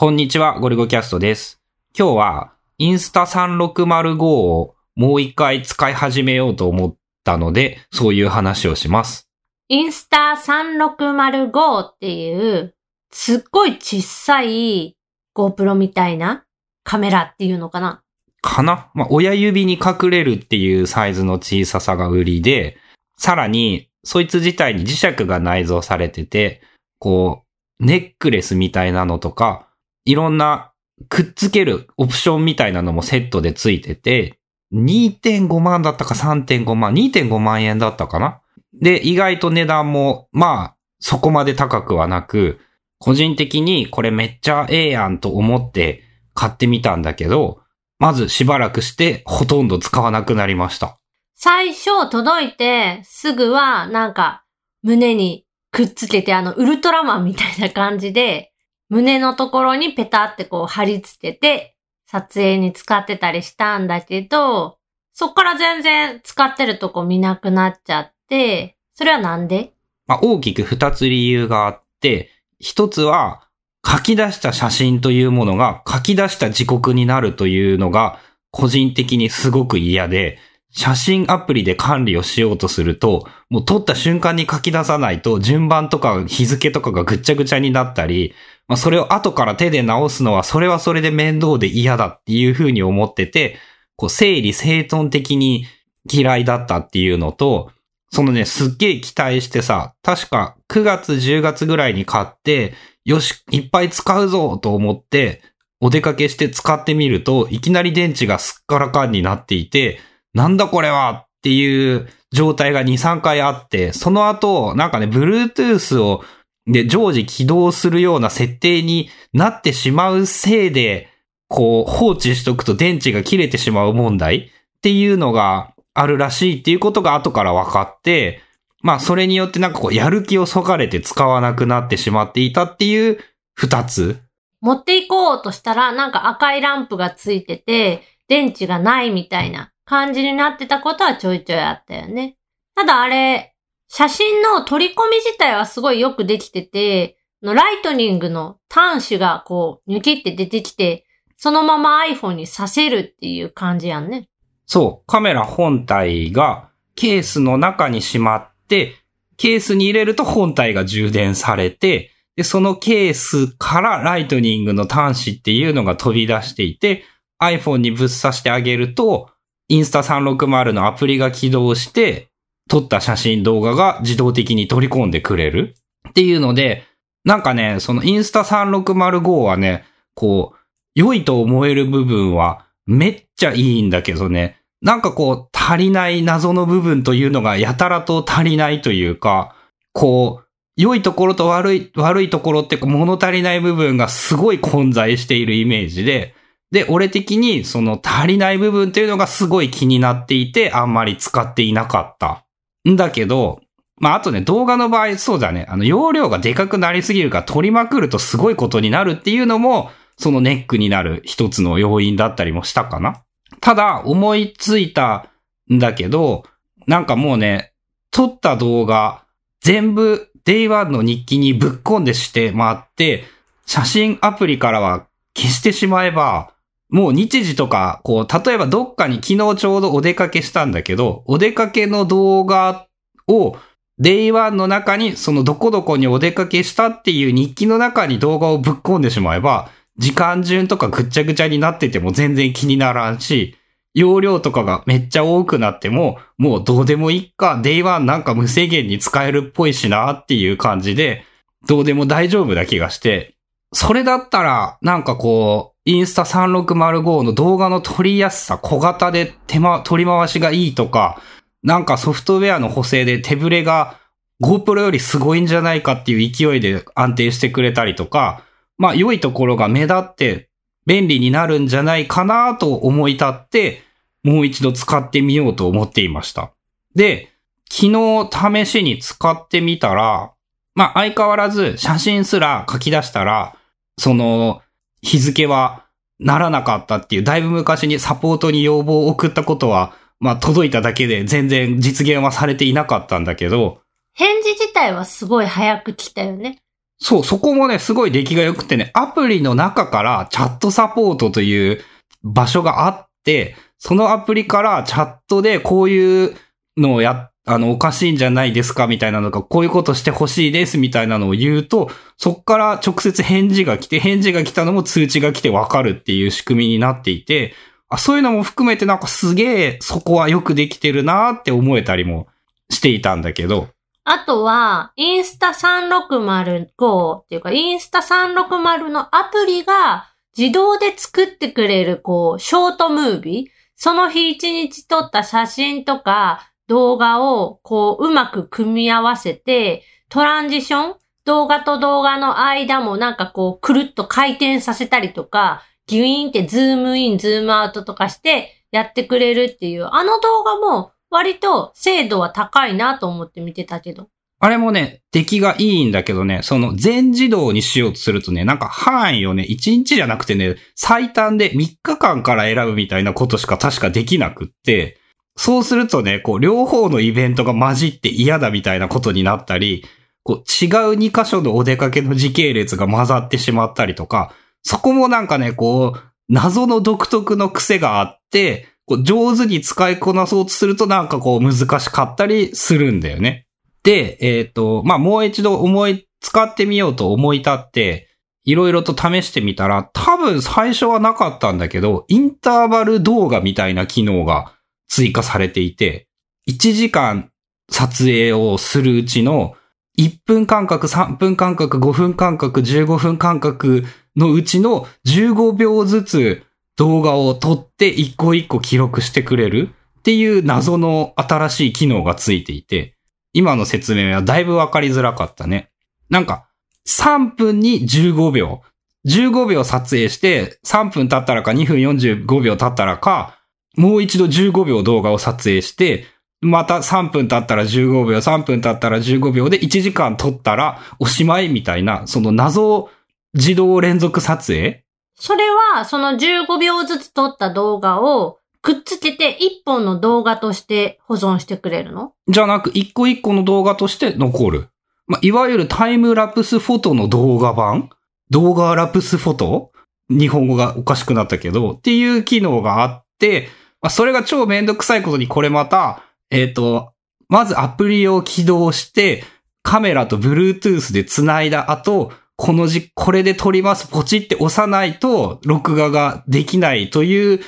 こんにちは、ゴリゴキャストです。今日は、インスタ3605をもう一回使い始めようと思ったので、そういう話をします。インスタ3605っていう、すっごい小さい GoPro みたいなカメラっていうのかな？かな？まあ、親指に隠れるっていうサイズの小ささが売りで、さらに、そいつ自体に磁石が内蔵されてて、こう、ネックレスみたいなのとか、いろんなくっつけるオプションみたいなのもセットでついてて、2.5万だったか3.5万、2.5万円だったかなで、意外と値段も、まあ、そこまで高くはなく、個人的にこれめっちゃええやんと思って買ってみたんだけど、まずしばらくしてほとんど使わなくなりました。最初届いてすぐはなんか胸にくっつけてあのウルトラマンみたいな感じで胸のところにペタってこう貼り付けて撮影に使ってたりしたんだけど、そっから全然使ってるとこ見なくなっちゃって、それはなんで？まあ、大きく二つ理由があって、一つは書き出した写真というものが書き出した時刻になるというのが個人的にすごく嫌で、写真アプリで管理をしようとすると、もう撮った瞬間に書き出さないと順番とか日付とかがぐっちゃぐちゃになったり、まあ、それを後から手で直すのはそれはそれで面倒で嫌だっていうふうに思ってて、こう整理整頓的に嫌いだったっていうのと、そのね、すっげえ期待してさ、確か9月10月ぐらいに買って、よし、いっぱい使うぞと思って、お出かけして使ってみると、いきなり電池がすっからかんになっていて、なんだこれはっていう状態が2、3回あって、その後、なんかね、Bluetooth を、で、常時起動するような設定になってしまうせいで、こう、放置しとくと電池が切れてしまう問題っていうのがあるらしいっていうことが後から分かって、まあそれによってなんかこうやる気をそがれて使わなくなってしまっていたっていう二つ。持っていこうとしたらなんか赤いランプがついてて電池がないみたいな感じになってたことはちょいちょいあったよね。ただあれ、写真の取り込み自体はすごいよくできてて、のライトニングの端子がこう、ニュキって出てきて、そのまま iPhone にさせるっていう感じやんね。そう、カメラ本体がケースの中にしまって、ケースに入れると本体が充電されて、で、そのケースからライトニングの端子っていうのが飛び出していて、iPhone にぶっ刺してあげると、インスタ360のアプリが起動して、撮った写真動画が自動的に取り込んでくれるっていうので、なんかね、そのインスタ3605はね、こう、良いと思える部分はめっちゃいいんだけどね、なんかこう足りない謎の部分というのがやたらと足りないというか、こう、良いところと悪い、悪いところって物足りない部分がすごい混在しているイメージで、で、俺的にその足りない部分っていうのがすごい気になっていて、あんまり使っていなかった。んだけど、まあ、あとね、動画の場合、そうだね、あの、容量がでかくなりすぎるから撮りまくるとすごいことになるっていうのも、そのネックになる一つの要因だったりもしたかな。ただ、思いついたんだけど、なんかもうね、撮った動画、全部 Day1 の日記にぶっ込んでして回って、写真アプリからは消してしまえば、もう日時とか、こう、例えばどっかに昨日ちょうどお出かけしたんだけど、お出かけの動画を Day1 の中に、そのどこどこにお出かけしたっていう日記の中に動画をぶっ込んでしまえば、時間順とかぐっちゃぐちゃになってても全然気にならんし、容量とかがめっちゃ多くなっても、もうどうでもいいか、Day1 なんか無制限に使えるっぽいしなっていう感じで、どうでも大丈夫な気がして、それだったら、なんかこう、インスタ3605の動画の撮りやすさ、小型で手間、取り回しがいいとか、なんかソフトウェアの補正で手ブレが GoPro よりすごいんじゃないかっていう勢いで安定してくれたりとか、まあ良いところが目立って便利になるんじゃないかなと思い立って、もう一度使ってみようと思っていました。で、昨日試しに使ってみたら、まあ相変わらず写真すら書き出したら、その日付はならなかったっていう、だいぶ昔にサポートに要望を送ったことは、まあ届いただけで全然実現はされていなかったんだけど、返事自体はすごい早く来たよね。そう、そこもね、すごい出来が良くてね、アプリの中からチャットサポートという場所があって、そのアプリからチャットでこういうのをや、あの、おかしいんじゃないですかみたいなのが、こういうことしてほしいですみたいなのを言うと、そっから直接返事が来て、返事が来たのも通知が来てわかるっていう仕組みになっていて、あそういうのも含めてなんかすげえそこはよくできてるなって思えたりもしていたんだけど、あとは、インスタ3605っていうか、インスタ360のアプリが自動で作ってくれる、こう、ショートムービー。その日一日撮った写真とか動画を、こう、うまく組み合わせて、トランジション動画と動画の間もなんかこう、くるっと回転させたりとか、ギュイーンってズームイン、ズームアウトとかしてやってくれるっていう、あの動画も割と精度は高いなと思って見てたけど。あれもね、出来がいいんだけどね、その全自動にしようとするとね、なんか範囲をね、1日じゃなくてね、最短で3日間から選ぶみたいなことしか確かできなくって、そうするとね、こう、両方のイベントが混じって嫌だみたいなことになったり、こう、違う2箇所のお出かけの時系列が混ざってしまったりとか、そこもなんかね、こう、謎の独特の癖があって、こう上手に使いこなそうとするとなんかこう難しかったりするんだよね。で、えっ、と、まあ、もう一度思い、使ってみようと思い立って、いろいろと試してみたら、多分最初はなかったんだけど、インターバル動画みたいな機能が追加されていて、1時間撮影をするうちの、1分間隔、3分間隔、5分間隔、15分間隔のうちの15秒ずつ動画を撮って一個一個記録してくれるっていう謎の新しい機能がついていて、今の説明はだいぶわかりづらかったね。なんか、3分に15秒。15秒撮影して、3分経ったらか2分45秒経ったらか、もう一度15秒動画を撮影して、また3分経ったら15秒、3分経ったら15秒で1時間撮ったらおしまいみたいな、その謎自動連続撮影？それは、その15秒ずつ撮った動画をくっつけて1本の動画として保存してくれるの？じゃなく、一個一個の動画として残る。まあ、いわゆるタイムラプスフォトの動画版？動画ラプスフォト？日本語がおかしくなったけど、っていう機能があって、まあ、それが超めんどくさいことにこれまた、えっ、と、まずアプリを起動して、カメラと Bluetooth で繋いだ後、このじ、これで撮ります、ポチって押さないと、録画ができないという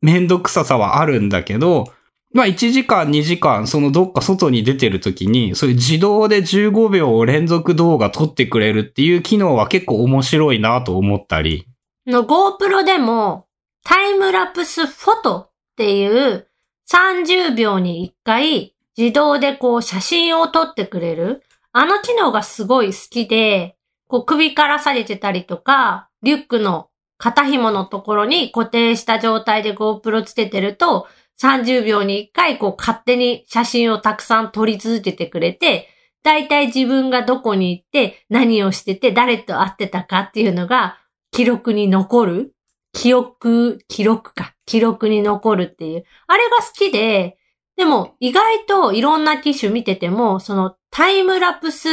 めんどくささはあるんだけど、まあ1時間2時間、そのどっか外に出てる時に、そういう自動で15秒を連続動画撮ってくれるっていう機能は結構面白いなと思ったり。の GoPro でもタイムラプスフォトっていう30秒に1回自動でこう写真を撮ってくれるあの機能がすごい好きで、こう首から下げてたりとか、リュックの肩紐のところに固定した状態で GoPro つけてると、30秒に1回こう勝手に写真をたくさん撮り続けてくれて、だいたい自分がどこに行って何をしてて誰と会ってたかっていうのが記録に残る記憶、記録か。記録に残るっていう。あれが好きで、でも意外といろんな機種見てても、そのタイムラプス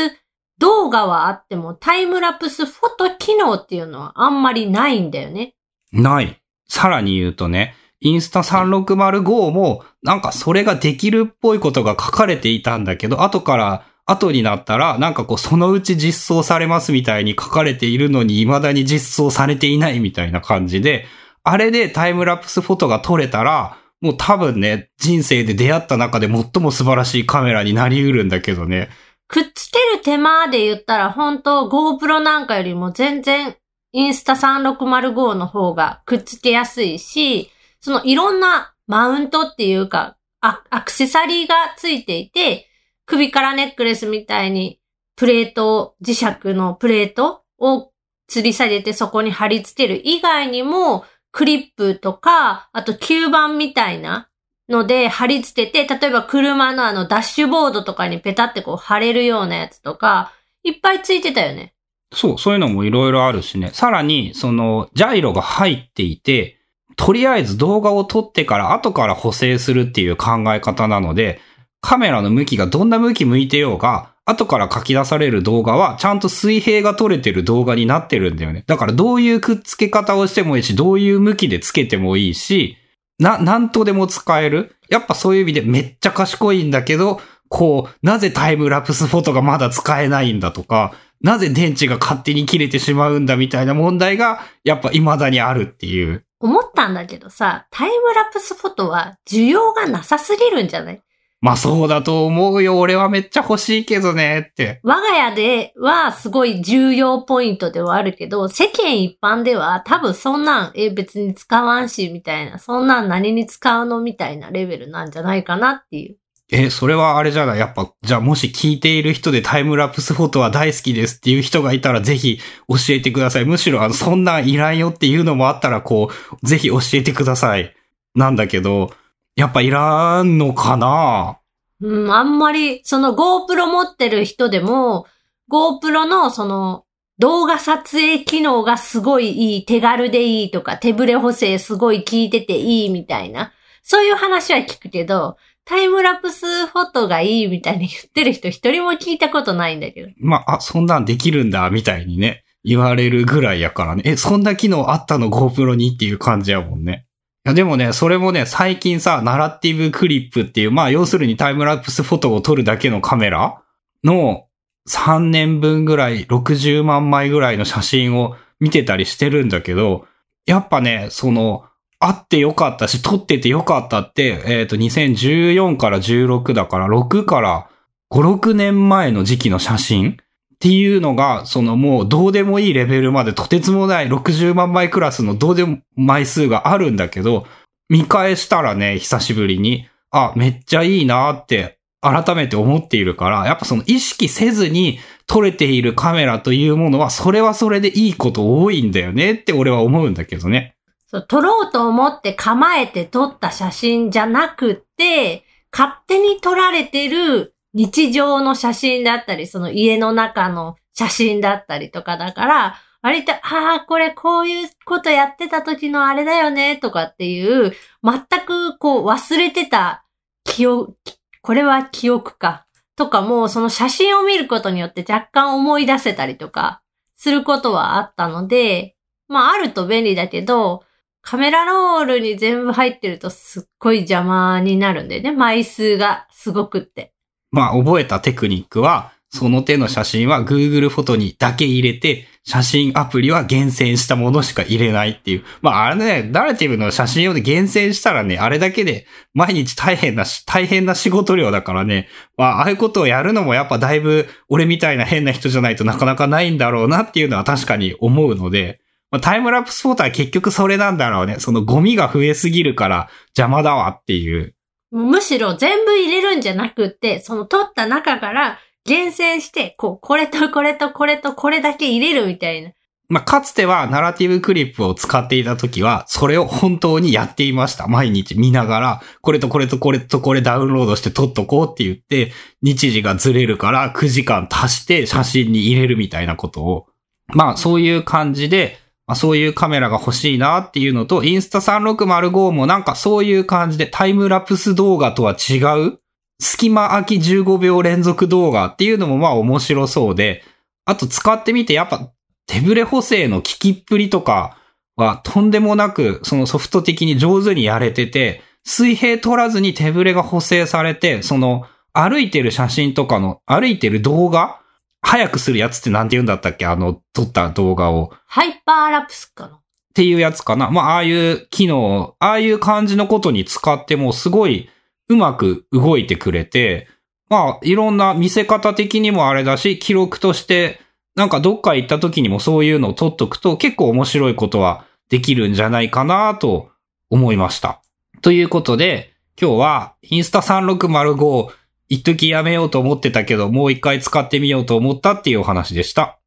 動画はあってもタイムラプスフォト機能っていうのはあんまりないんだよね。ない。さらに言うとね、インスタ3605も、なんかそれができるっぽいことが書かれていたんだけど、後から、後になったら、なんかこう、そのうち実装されますみたいに書かれているのに、未だに実装されていないみたいな感じで、あれでタイムラプスフォトが撮れたら、もう多分ね、人生で出会った中で最も素晴らしいカメラになり得るんだけどね。くっつける手間で言ったら本当 GoPro なんかよりも全然インスタ3605の方がくっつけやすいし、そのいろんなマウントっていうか、アアクセサリーがついていて、首からネックレスみたいにプレートを、磁石のプレートを吊り下げてそこに貼り付ける以外にも、クリップとか、あと吸盤みたいなので貼り付けて、例えば車のあのダッシュボードとかにペタってこう貼れるようなやつとか、いっぱいついてたよね。そう、そういうのもいろいろあるしね。さらに、その、ジャイロが入っていて、とりあえず動画を撮ってから後から補正するっていう考え方なので、カメラの向きがどんな向き向いてようが、後から書き出される動画は、ちゃんと水平が取れてる動画になってるんだよね。だからどういうくっつけ方をしてもいいし、どういう向きでつけてもいいし、な、なんとでも使える？やっぱそういう意味でめっちゃ賢いんだけど、こう、なぜタイムラプスフォトがまだ使えないんだとか、なぜ電池が勝手に切れてしまうんだみたいな問題が、やっぱ未だにあるっていう。思ったんだけどさ、タイムラプスフォトは需要がなさすぎるんじゃない？まあそうだと思うよ。俺はめっちゃ欲しいけどねって。我が家ではすごい重要ポイントではあるけど、世間一般では多分そんなん、え、別に使わんし、みたいな、そんなん何に使うのみたいなレベルなんじゃないかなっていう。え、それはあれじゃない？やっぱ、じゃあもし聞いている人でタイムラプスフォトは大好きですっていう人がいたらぜひ教えてください。むしろあの、そんなんいらんよっていうのもあったらこう、ぜひ教えてください。なんだけど、やっぱいらんのかな？うん、あんまり、その GoPro 持ってる人でも、GoPro のその動画撮影機能がすごいいい、手軽でいいとか、手ブレ補正すごい効いてていいみたいな、そういう話は聞くけど、タイムラプスフォトがいいみたいに言ってる人一人も聞いたことないんだけど。まあ、あ、そんなんできるんだ、みたいにね、言われるぐらいやからね。え、そんな機能あったの？GoPro にっていう感じやもんね。や、でもね、それもね、最近さ、ナラティブクリップっていう、まあ、要するにタイムラプスフォトを撮るだけのカメラの3年分ぐらい、60万枚ぐらいの写真を見てたりしてるんだけど、やっぱね、その、あってよかったし、撮っててよかったって、えっ、と、2014から16だから、6から5、6年前の時期の写真っていうのが、そのもうどうでもいいレベルまでとてつもない60万枚クラスのどうでも枚数があるんだけど、見返したらね、久しぶりに、あ、めっちゃいいなって改めて思っているから、やっぱその意識せずに撮れているカメラというものは、それはそれでいいこと多いんだよねって俺は思うんだけどね。そう、撮ろうと思って構えて撮った写真じゃなくて、勝手に撮られてる日常の写真だったり、その家の中の写真だったりとかだから、割と、ああ、これこういうことやってた時のあれだよね、とかっていう、全くこう忘れてた記憶、これは記憶か、とかも、その写真を見ることによって若干思い出せたりとか、することはあったので、まああると便利だけど、カメラロールに全部入ってるとすっごい邪魔になるんだよね。枚数がすごくって。まあ、覚えたテクニックは、その手の写真は Google フォトにだけ入れて、写真アプリは厳選したものしか入れないっていう。まあ、あれね、ナラティブの写真をね、厳選したらね、あれだけで毎日大変な、大変な仕事量だからね。まあ、ああいうことをやるのもやっぱだいぶ俺みたいな変な人じゃないとなかなかないんだろうなっていうのは確かに思うので、まあ、タイムラプスフォートは結局それなんだろうね。そのゴミが増えすぎるから邪魔だわっていう。むしろ全部入れるんじゃなくって、その撮った中から厳選して、こう、これとこれとこれとこれだけ入れるみたいな。まあ、かつてはナラティブクリップを使っていた時は、それを本当にやっていました。毎日見ながら、これとこれとこれとこれダウンロードして撮っとこうって言って、日時がずれるから9時間足して写真に入れるみたいなことを。まあ、そういう感じで、まあ、そういうカメラが欲しいなっていうのと、インスタ3605もなんかそういう感じでタイムラプス動画とは違う隙間空き15秒連続動画っていうのもまあ面白そうで、あと使ってみてやっぱ手ブレ補正の効きっぷりとかはとんでもなくそのソフト的に上手にやれてて、水平取らずに手ブレが補正されて、その歩いてる写真とかの歩いてる動画早くするやつってなんて言うんだったっけ？あの撮った動画を。ハイパーラプスかな。っていうやつかな。まあ、ああいう機能、ああいう感じのことに使ってもすごいうまく動いてくれて、まあ、いろんな見せ方的にもあれだし、記録として、なんかどっか行った時にもそういうのを撮っとくと結構面白いことはできるんじゃないかなと思いました。ということで、今日はインスタ3605一時やめようと思ってたけど、もう一回使ってみようと思ったっていうお話でした。